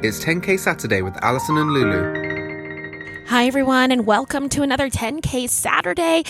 It's 10K Saturday with Allison and Lulu. Hi, everyone, and welcome to another 10K Saturday.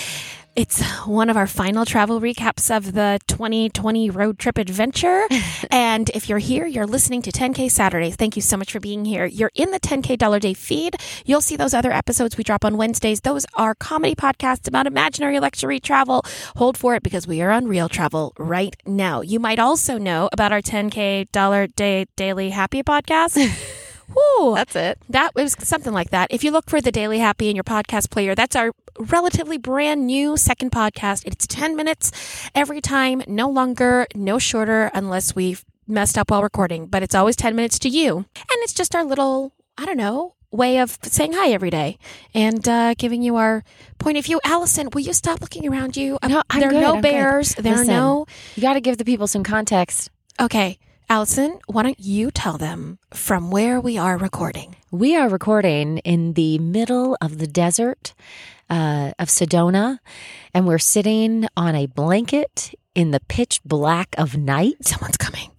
It's one of our final travel recaps of the 2020 road trip adventure. and if you're here, you're listening to 10K Saturdays. Thank you so much for being here. You're in the 10K Dollar Day feed. You'll see those other episodes we drop on Wednesdays. Those are comedy podcasts about imaginary luxury travel. Hold for it because we are on real travel right now. You might also know about our 10K Dollar Day Daily Happy podcast. Woo, That's it. that was something like that. If you look for the Daily Happy in your podcast player, that's our relatively brand new second podcast. It's 10 minutes every time, no longer, no shorter, unless we've messed up while recording, but it's always 10 minutes to you. And it's just our little, I don't know, way of saying hi every day and uh, giving you our point of view. Allison, will you stop looking around you? No, I'm there are good, no I'm good. bears. There Listen. are no. You got to give the people some context. Okay. Allison, why don't you tell them from where we are recording? We are recording in the middle of the desert uh, of Sedona, and we're sitting on a blanket in the pitch black of night. Someone's coming.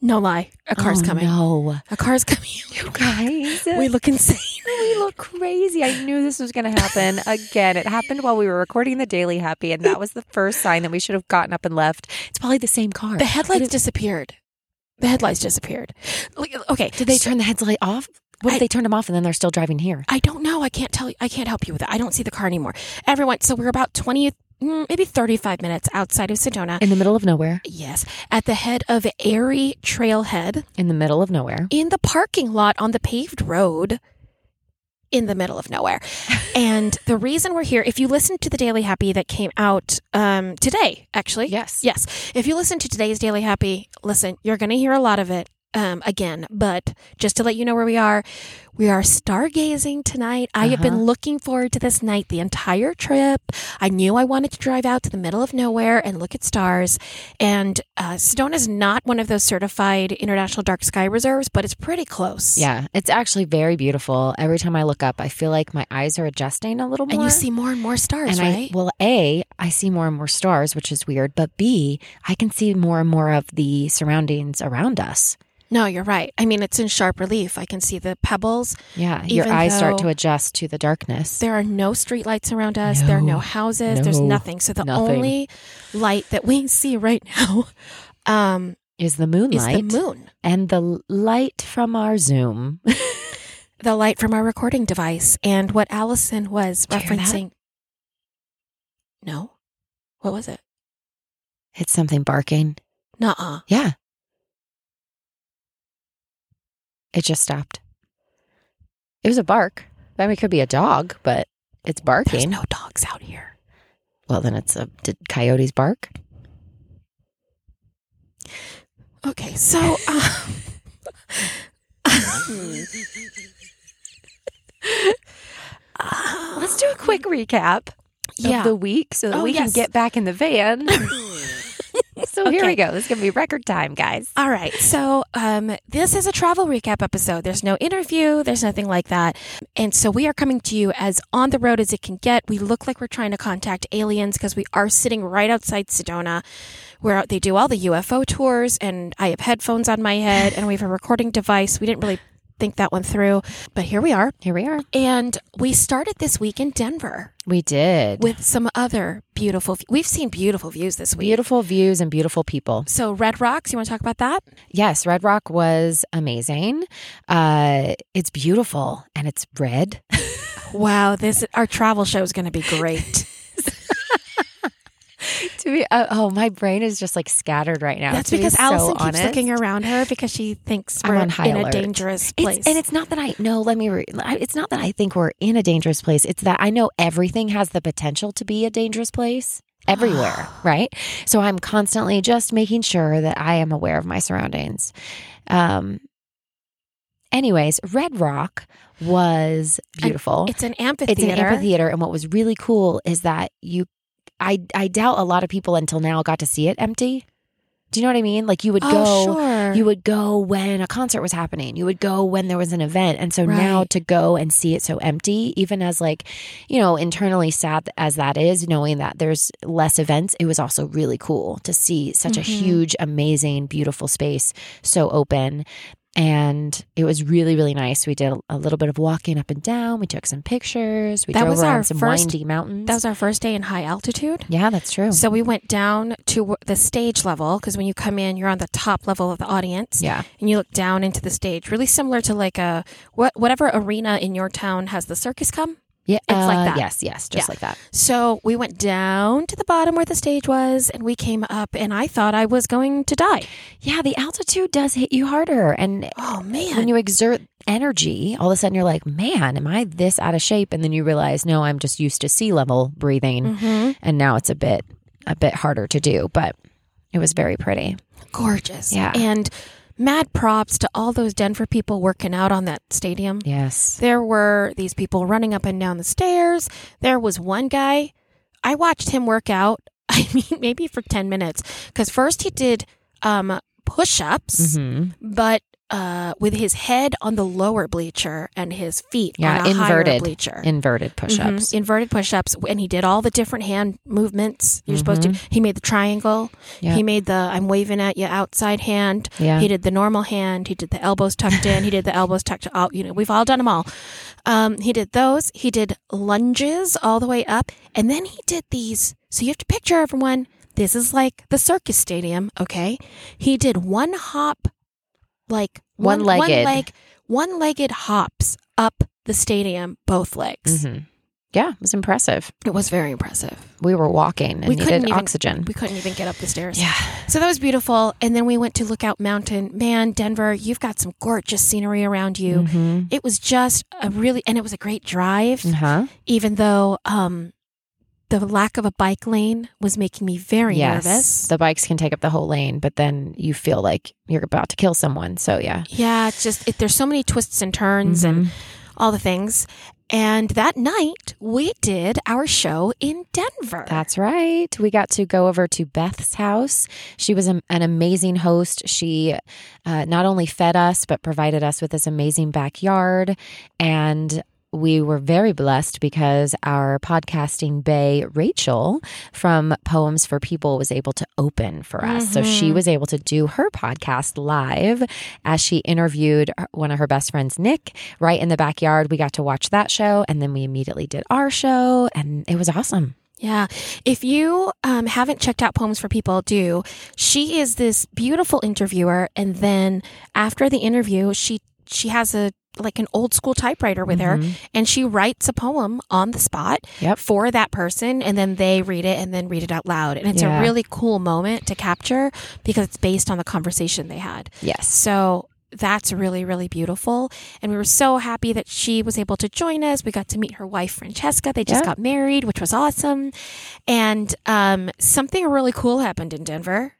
No lie. A car's Oh, coming. No, A car's coming. you guys, We look insane. we look crazy. I knew this was going to happen again. It happened while we were recording the Daily Happy, and that was the first sign that we should have gotten up and left. It's probably the same car. The headlights disappeared. The headlights disappeared. Like, Okay, Did they so- turn the headlight off? What if they turned them off and then they're still driving here? I don't know. I can't tell you. I can't help you with that. I don't see the car anymore. Everyone. So we're about twenty, mm, maybe thirty-five minutes outside of Sedona. In the middle of nowhere. Yes, at the head of Aerie Trailhead, In the middle of nowhere. in the parking lot on the paved road. In the middle of nowhere. and the reason we're here, if you listen to the Daily Happy that came out um, today, actually. Yes. Yes. If you listen to today's Daily Happy, listen, you're going to hear a lot of it um, again. But just to let you know where we are, we are stargazing tonight. I have been Uh-huh. looking forward to this night the entire trip. I knew I wanted to drive out to the middle of nowhere and look at stars. And uh, Sedona is not one of those certified international dark sky reserves, but it's pretty close. Yeah, it's actually very beautiful. Every time I look up, I feel like my eyes are adjusting a little more. And you see more and more stars, and right? I well, A, I see more and more stars, which is weird, but B, I can see more and more of the surroundings around us. No, you're right. I mean, it's in sharp relief. I can see the pebbles. Yeah, your eyes start to adjust to the darkness. There are no streetlights around us. there are no No, houses. There's nothing. So the nothing. only light that we see right now um, Is the is moonlight the moon. and the light from our Zoom. The light from our recording device. And what Allison was Did you hear that? referencing. No. What was it? it's something barking. Nuh-uh. Yeah. It just stopped. It was a bark. I mean, it could be a dog, but it's barking. There's no dogs out here. Well, then it's a did coyotes bark? Okay, so um, Let's do a quick recap yeah. of the week so that Oh, we yes. can get back in the van. so here we go. This is going to be record time, guys. All right. So, um, this is a travel recap episode. There's no interview, there's nothing like that. And so, we are coming to you as on the road as it can get. We look like we're trying to contact aliens because we are sitting right outside Sedona where they do all the UFO tours. And I have headphones on my head and we have a recording device. We didn't really think that one through, but here we are. Here we are. And we started this week in Denver We did. with some other beautiful, we've seen beautiful views this week. beautiful views and beautiful people. So, Red Rocks, you want to talk about that? Yes, Red Rock was amazing. Uh, it's beautiful and it's red. Wow, this our travel show is going to be great. to be, uh, oh, my brain is just like scattered right now. That's to be because so keeps honest. looking around her because she thinks we're on high in a alert. dangerous It's- place. and it's not that I no. Let me. Re, it's not that I think we're in a dangerous place. It's that I know everything has the potential to be a dangerous place everywhere. right. So I'm constantly just making sure that I am aware of my surroundings. Um. Anyways, Red Rock was beautiful. it's an amphitheater. It's an amphitheater, and what was really cool is that you, I, I doubt a lot of people until now got to see it empty. Do you know what I mean? Like you would Oh, go, sure. you would go when a concert was happening. You would go when there was an event, and so now to go and see it so empty, even as like, you know, internally sad as that is, knowing that there's less events, it was also really cool to see such a Mhm. huge, amazing, beautiful space so open. And it was really, really nice. We did a little bit of walking up and down. We took some pictures. We That drove was around our some first- windy mountains. That was our first day in high altitude. yeah, that's true. So we went down to the stage level because when you come in, you're on the top level of the audience. yeah. And you look down into the stage, really similar to like a what whatever arena in your town has the circus come. Yeah, It's like uh, that. Yes, yes, just Yeah. like that. So we went down to the bottom where the stage was, and we came up, and I thought I was going to die. Yeah, the altitude does hit you harder, and Oh man! when you exert energy, all of a sudden you're like, "Man, am I this out of shape?" And then you realize, "No, I'm just used to sea level breathing, Mhm. and now it's a bit a bit harder to do." But it was very pretty. gorgeous. Yeah. And mad props to all those Denver people working out on that stadium. Yes. There were these people running up and down the stairs. There was one guy, I watched him work out, I mean, maybe for 10 minutes. Because first he did um, push ups, hmm but uh, with his head on the lower bleacher and his feet Yeah, on a higher inverted. bleacher. Inverted push-ups. Mhm, Inverted push ups. And he did all the different hand movements you're supposed to. He made the triangle. Mm-hmm. Yeah. He made the I'm waving at you outside hand. Yeah. He did the normal hand. He did the elbows tucked in. He did the elbows tucked out. You know, we've all done them all. Um, he did those. He did lunges all the way up. And then he did these. So you have to picture everyone. This is like the circus stadium. Okay. He did one hop, like one, One-legged. one leg, one legged hops up the stadium, both legs. hmm Yeah, it was impressive. It was very impressive. We were walking and We couldn't needed even- oxygen. We couldn't even get up the stairs. Yeah. So that was beautiful. And then we went to Lookout Mountain. Man, Denver, you've got some gorgeous scenery around you. Mm-hmm. It was just a really, and it was a great drive, Uh-huh. even though um, the lack of a bike lane was making me very yes. nervous. The bikes can take up the whole lane, but then you feel like you're about to kill someone. So yeah. yeah, it's just, it, there's so many twists and turns and Mhm. all the things. And that night, we did our show in Denver. That's right. We got to go over to Beth's house. She was a, an amazing host. She uh, not only fed us, but provided us with this amazing backyard. And we were very blessed because our podcasting bay, Rachel from Poems for People, was able to open for us. So she Mhm. was able to do her podcast live as she interviewed one of her best friends, Nick, right in the backyard. We got to watch that show and then we immediately did our show and it was awesome. Yeah. If you um, haven't checked out Poems for People, do. She is this beautiful interviewer. And then after the interview, she, she has a, like an old school typewriter with her Mhm. and she writes a poem on the spot Yep. for that person and then they read it and then read it out loud and it's Yeah. a really cool moment to capture because it's based on the conversation they had Yes. so that's really really beautiful and we were so happy that she was able to join us we got to meet her wife francesca they just Yeah. got married which was awesome and um, something really cool happened in denver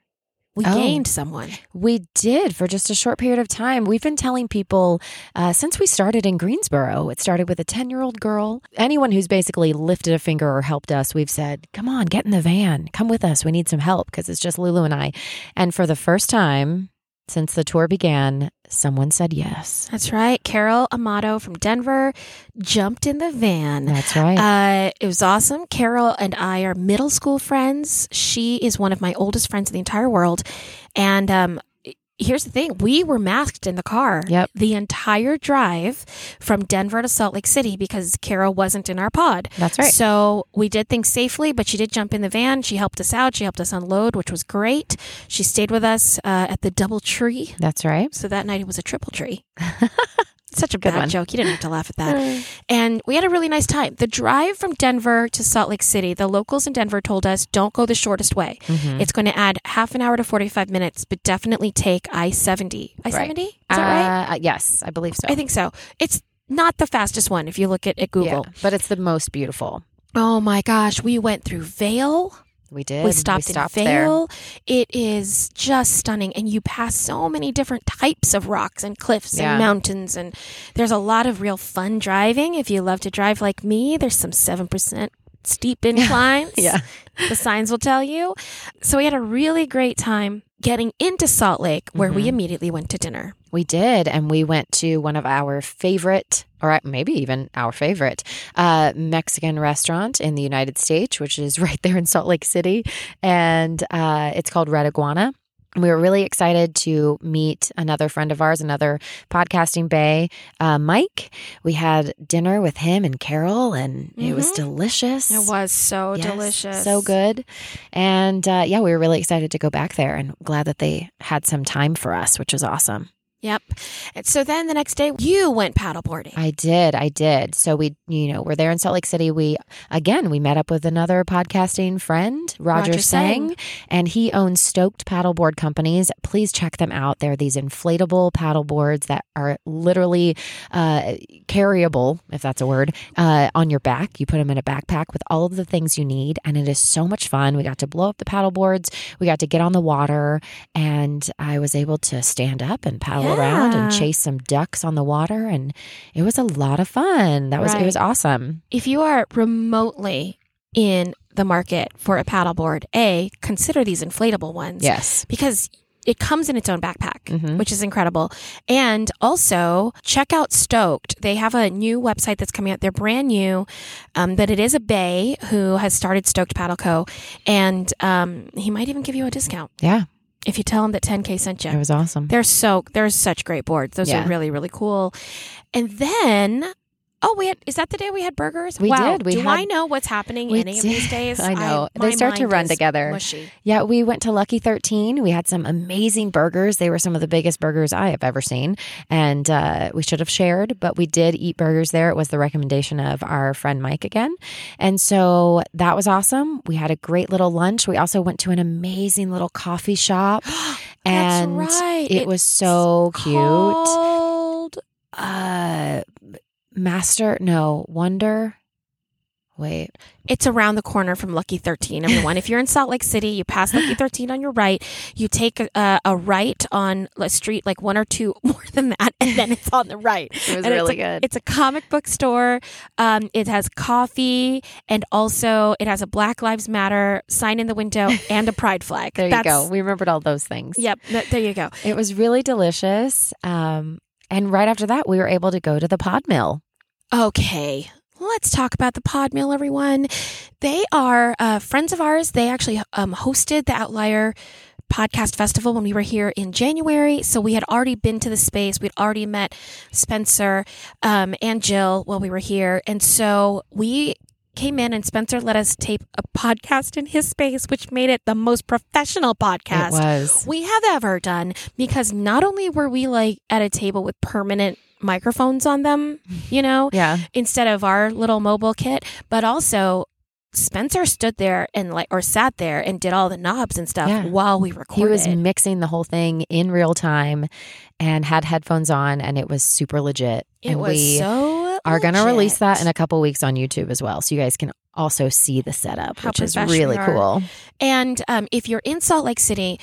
we Oh. gained someone We did for just a short period of time. We've been telling people uh, since we started in Greensboro. It started with a 10 year old girl. Anyone who's basically lifted a finger or helped us, we've said, come on, get in the van. Come with us. We need some help because it's just Lulu and I. And for the first time since the tour began, someone said yes. that's right carol amato from denver jumped in the van That's right. Uh, it was awesome. Carol and I are middle school friends. She is one of my oldest friends in the entire world. And um, here's the thing we were masked in the car Yep. the entire drive from Denver to Salt Lake City because Carol wasn't in our pod. That's right. So we did things safely, but she did jump in the van. She helped us out. She helped us unload, which was great. She stayed with us uh, at the DoubleTree. That's right. So that night it was a triple tree. Such a Good bad one. joke. You didn't have to laugh at that. And we had a really nice time. The drive from Denver to Salt Lake City, the locals in Denver told us don't go the shortest way. Mhm. It's going to add half an hour to 45 minutes, but definitely take I 70. I 70? Is that right? Uh, yes, I believe so. I think so. It's not the fastest one if you look at, at Google. Yeah, but it's the most beautiful. Oh my gosh. We went through Vail. We did. We stopped, in there. It is just stunning. And you pass so many different types of rocks and cliffs Yeah. and mountains. And there's a lot of real fun driving. If you love to drive like me, there's some 7% steep inclines. Yeah. The signs will tell you. So we had a really great time getting into Salt Lake, where we Mhm. immediately went to dinner. We did, and we went to one of our favorite, or maybe even our favorite, uh, Mexican restaurant in the United States, which is right there in Salt Lake City, and uh, it's called Red Iguana. We were really excited to meet another friend of ours, another podcasting bay, uh, Mike. We had dinner with him and Carol, and it was Mhm. delicious. It was so Yes, delicious. So good. And uh, yeah, we were really excited to go back there and glad that they had some time for us, which was awesome. Yep. And so then the next day you went paddleboarding. I did. I did. So we, you know, we're there in Salt Lake City. We, again, we met up with another podcasting friend, Roger, Roger Sang, Sang. and he owns Stoked Paddleboard Companies. Please check them out. They're these inflatable paddle boards that are literally uh, carryable, if that's a word, uh, on your back. You put them in a backpack with all of the things you need, and it is so much fun. We got to blow up the paddle boards. We got to get on the water, and I was able to stand up and paddle around and chase some ducks on the water, and it was a lot of fun. That was it was awesome. if you are remotely in the market for a paddleboard, A, consider these inflatable ones. Yes. Because it comes in its own backpack, Mhm. which is incredible. And also check out Stoked. They have a new website that's coming out. They're brand new, um, but it is a Bay who has started Stoked Paddle Co. And um, he might even give you a discount Yeah, if you tell them that 10K sent you. it was awesome. They're so they're such great boards. Those Yeah. are really really cool. And then oh, we had is that the day we had burgers? We wow. did. We Do had- I know what's happening any of these days? I know. They start to run together. Mushy. Yeah, we went to Lucky 13. We had some amazing burgers. They were some of the biggest burgers I have ever seen. And uh, we should have shared, but we did eat burgers there. It was the recommendation of our friend Mike again. And so that was awesome. We had a great little lunch. We also went to an amazing little coffee shop. and That's right. it was so cute. Called Uh, Master, no, Wonder. Wait, It's around the corner from Lucky 13, everyone. if you're in Salt Lake City, you pass Lucky 13 on your right. You take a, a right on a street, like one or two more than that, and then it's on the right. it was And really it's a, good. It's a comic book store. Um, it has coffee, and also it has a Black Lives Matter sign in the window and a pride flag. there you go. We remembered all those things. Yep, th- there you go. It was really delicious. Um, and right after that, we were able to go to the pod mill. Okay. Let's talk about the Pod Mill, everyone. They are uh, friends of ours. They actually um, hosted the Outlier Podcast Festival when we were here in January. So we had already been to the space. We'd already met Spencer um, and Jill while we were here. And so we came in and Spencer let us tape a podcast in his space, which made it the most professional podcast we have ever done because not only were we like at a table with permanent microphones on them, you know, Yeah. instead of our little mobile kit, but also Spencer stood there and like or sat there and did all the knobs and stuff Yeah. while we recorded. He was mixing the whole thing in real time and had headphones on, and it was super legit. it and was we so are going to release that in a couple weeks on YouTube as well. So you guys can also see the setup, How which is really cool. And um, if you're in Salt Lake City,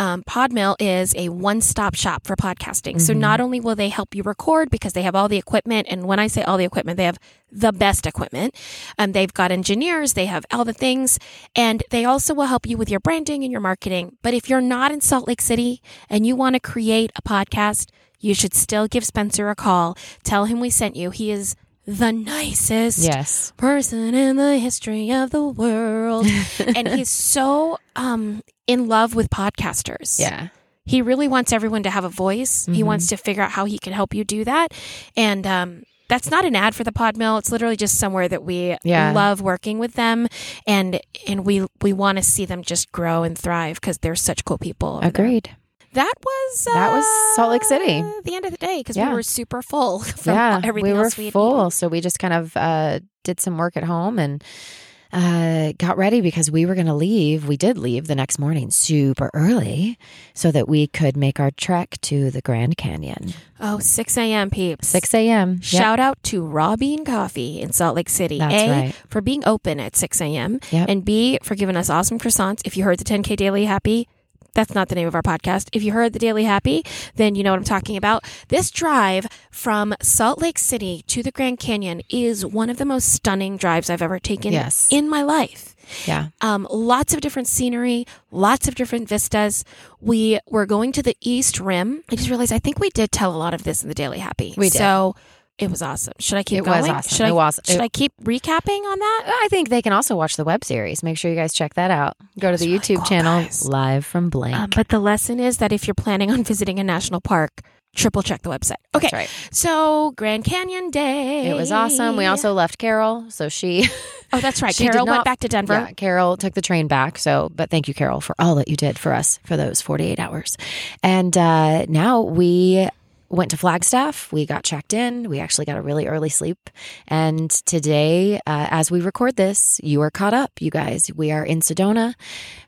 um, Podmill is a one stop shop for podcasting. So Mhm. not only will they help you record because they have all the equipment, and when I say all the equipment, they have the best equipment. Um, they've got engineers, they have all the things, and they also will help you with your branding and your marketing. But if you're not in Salt Lake City and you want to create a podcast, you should still give Spencer a call. Tell him we sent you. He is the nicest Yes. person in the history of the world. and he's so um in love with podcasters. Yeah. He really wants everyone to have a voice. He Mhm. wants to figure out how he can help you do that. And um that's not an ad for the Pod Mill. It's literally just somewhere that we Yeah. love working with them, and and we we want to see them just grow and thrive because they're such cool people. there. Agreed. That was That was Salt Lake City. uh, The end of the day because Yeah. we were super full from yeah, everything we were else we had full, eaten. so we just kind of uh, did some work at home and uh, got ready because we were going to leave. We did leave the next morning super early so that we could make our trek to the Grand Canyon. Oh, 6 a.m. peeps. 6 a.m. Yep. Shout out to Raw Bean Coffee in Salt Lake City. That's A, right. for being open at 6 a.m. Yep. And B, for giving us awesome croissants. If you heard the 10K Daily Happy, that's not the name of our podcast. If you heard the Daily Happy, then you know what I'm talking about. This drive from Salt Lake City to the Grand Canyon is one of the most stunning drives I've ever taken Yes. in my life. Yeah. Um, lots of different scenery, lots of different vistas. We were going to the East Rim. I just realized I think we did tell a lot of this in the Daily Happy. We did. So It was awesome. Should I keep It was going? awesome. Should I, was- Should it- I keep recapping on that? I think they can also watch the web series. Make sure you guys check that out. Go to the really YouTube cool, channel, guys. live from Blank. Um, but the lesson is that if you're planning on visiting a national park, triple check the website. Okay. That's right. So Grand Canyon Day. It was awesome. We also left Carol, so she Oh, that's right. Carol went back to Denver. Yeah, Carol took the train back. So, but thank you, Carol, for all that you did for us for those 48 hours. And uh, now we went to Flagstaff. We got checked in. We actually got a really early sleep. And today, uh, as we record this, you are caught up, you guys. We are in Sedona.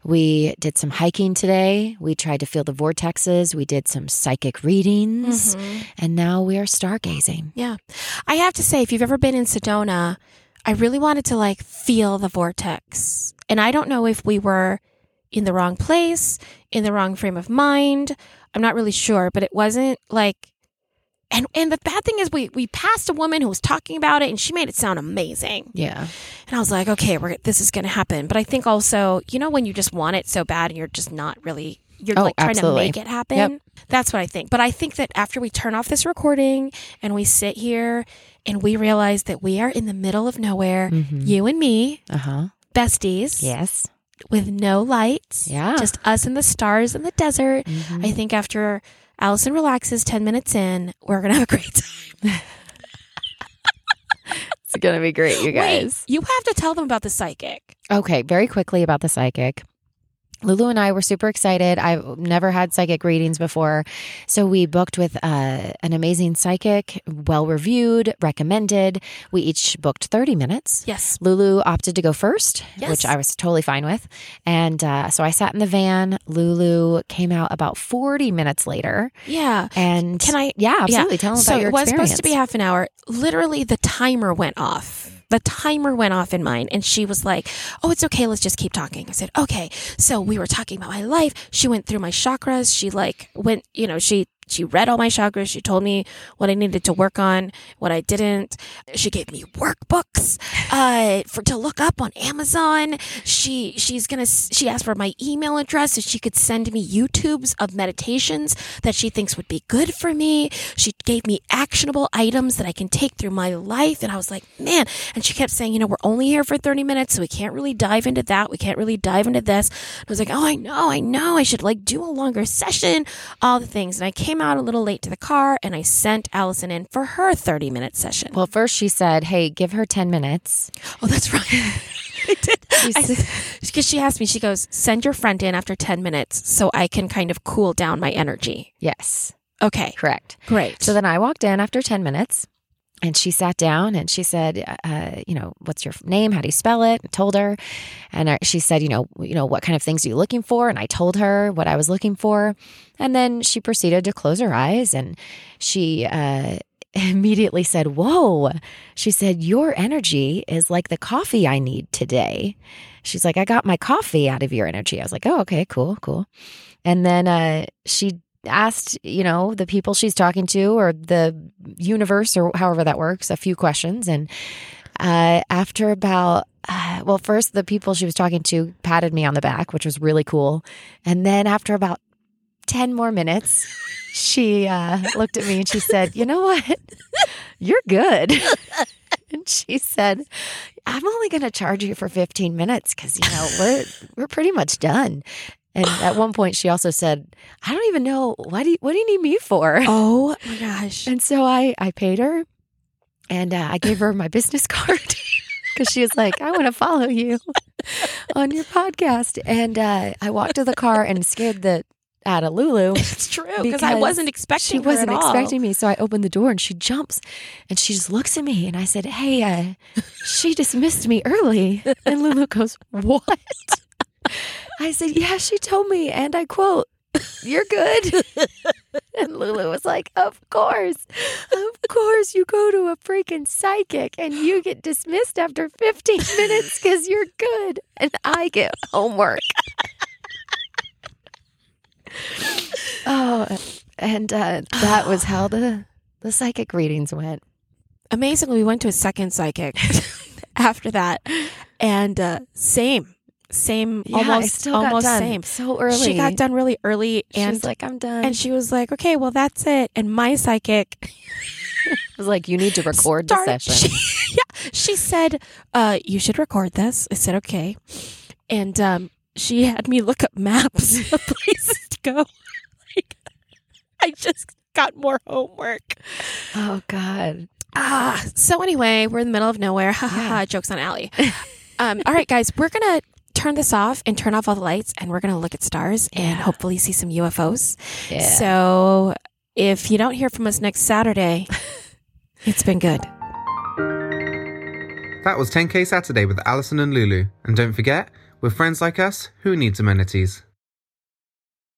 We did some hiking today. We tried to feel the vortexes. We did some psychic readings. Mhm. And now we are stargazing. Yeah. I have to say, if you've ever been in Sedona, I really wanted to like feel the vortex. And I don't know if we were in the wrong place, in the wrong frame of mind. I'm not really sure, but it wasn't like and and the bad thing is we we passed a woman who was talking about it and she made it sound amazing. Yeah. And I was like, okay, we're this is going to happen. But I think also, you know when you just want it so bad and you're just not really you're Oh, like trying absolutely. to make it happen. Yep. That's what I think. But I think that after we turn off this recording and we sit here and we realize that we are in the middle of nowhere, Mhm. you and me, Uh huh. besties, Yes. with no lights, Yeah. just us and the stars in the desert. Mhm. I think after Allison relaxes 10 minutes in, we're going to have a great time. It's going to be great, you Wait, you have to tell them about the psychic. Okay, very quickly about the psychic. Lulu and I were super excited. I've never had psychic readings before. So we booked with uh, an amazing psychic, well reviewed, recommended. We each booked 30 minutes. Yes. Lulu opted to go first, Yes. which I was totally fine with. And uh, so I sat in the van. Lulu came out about 40 minutes later. Yeah. And Can I- Yeah, absolutely. Tell them so about your experience. So it was supposed to be half an hour. Literally, the timer went off. The timer went off in mine, and she was like, "Oh, it's okay. Let's just keep talking." I said, "Okay." So we were talking about my life. She went through my chakras. She like went, you know, she she read all my chakras. She told me what I needed to work on, what I didn't. She gave me workbooks uh, for to look up on Amazon. She she's gonna she asked for my email address so she could send me YouTubes of meditations that she thinks would be good for me. She gave me actionable items that I can take through my life, and I was like, man. And she kept saying, you know, we're only here for thirty minutes, so we can't really dive into that. We can't really dive into this. I was like, oh, I know, I know. I should like do a longer session, all the things. And I came out a little late to the car, and I sent Allison in for her thirty minute session. well, first she said, Hey, give her 10 minutes. Oh, that's right. I did. Because she asked me, she goes, send your friend in after 10 minutes so I can kind of cool down my energy. Yes, Okay, correct. great. So then I walked in after 10 minutes and she sat down and she said, uh, you know, what's your name? How do you spell it? I told her. And she said, you know, you know, what kind of things are you looking for? And I told her what I was looking for. And then she proceeded to close her eyes and she, uh, immediately said, Whoa. She said, Your energy is like the coffee I need today. She's like, I got my coffee out of your energy. I was like, Oh, okay, cool, cool. And then uh, she asked, you know, the people she's talking to or the universe or however that works, a few questions. And uh, after about, uh, well, first the people she was talking to patted me on the back, which was really cool. And then after about 10 more minutes, she uh, looked at me and she said, You know what? You're good. and she said, I'm only going to charge you for 15 minutes because, you know, we're, we're pretty much done. And at one point, she also said, I don't even know, what do you, what do you need me for? oh my gosh. And so I, I paid her and uh, I gave her my business card because she was like, I want to follow you on your podcast. And uh, I walked to the car and scared the out of Lulu. It's true because I wasn't expecting She wasn't expecting me. So I opened the door and she jumps and she just looks at me and I said, Hey, uh, she dismissed me early. And Lulu goes, What? I said, Yeah, she told me. And I quote, You're good. And Lulu was like, Of course. Of course. You go to a freaking psychic and you get dismissed after 15 minutes because you're good. And I get homework. oh, and uh, that was how the, the psychic readings went. Amazingly, we went to a second psychic after that, and uh, same, same, Yeah, almost, almost same. so early. She got done really early, and She's like, I'm done. and she was like, "Okay, well, that's it." And my psychic, was like, you need to record the session. She, yeah, she said, uh, "You should record this." I said, "Okay," and um, she had me look up maps of places to go. Like, I just got more homework. oh God. Ah, so anyway, we're in the middle of nowhere. Ha ha ha. Jokes on Allie. um, all right, guys, we're gonna turn this off and turn off all the lights, and we're gonna look at stars and hopefully see some UFOs. Yeah. So if you don't hear from us next Saturday, it's been good. That was 10K Saturday with Allison and Lulu. And don't forget, with friends like us, who needs amenities?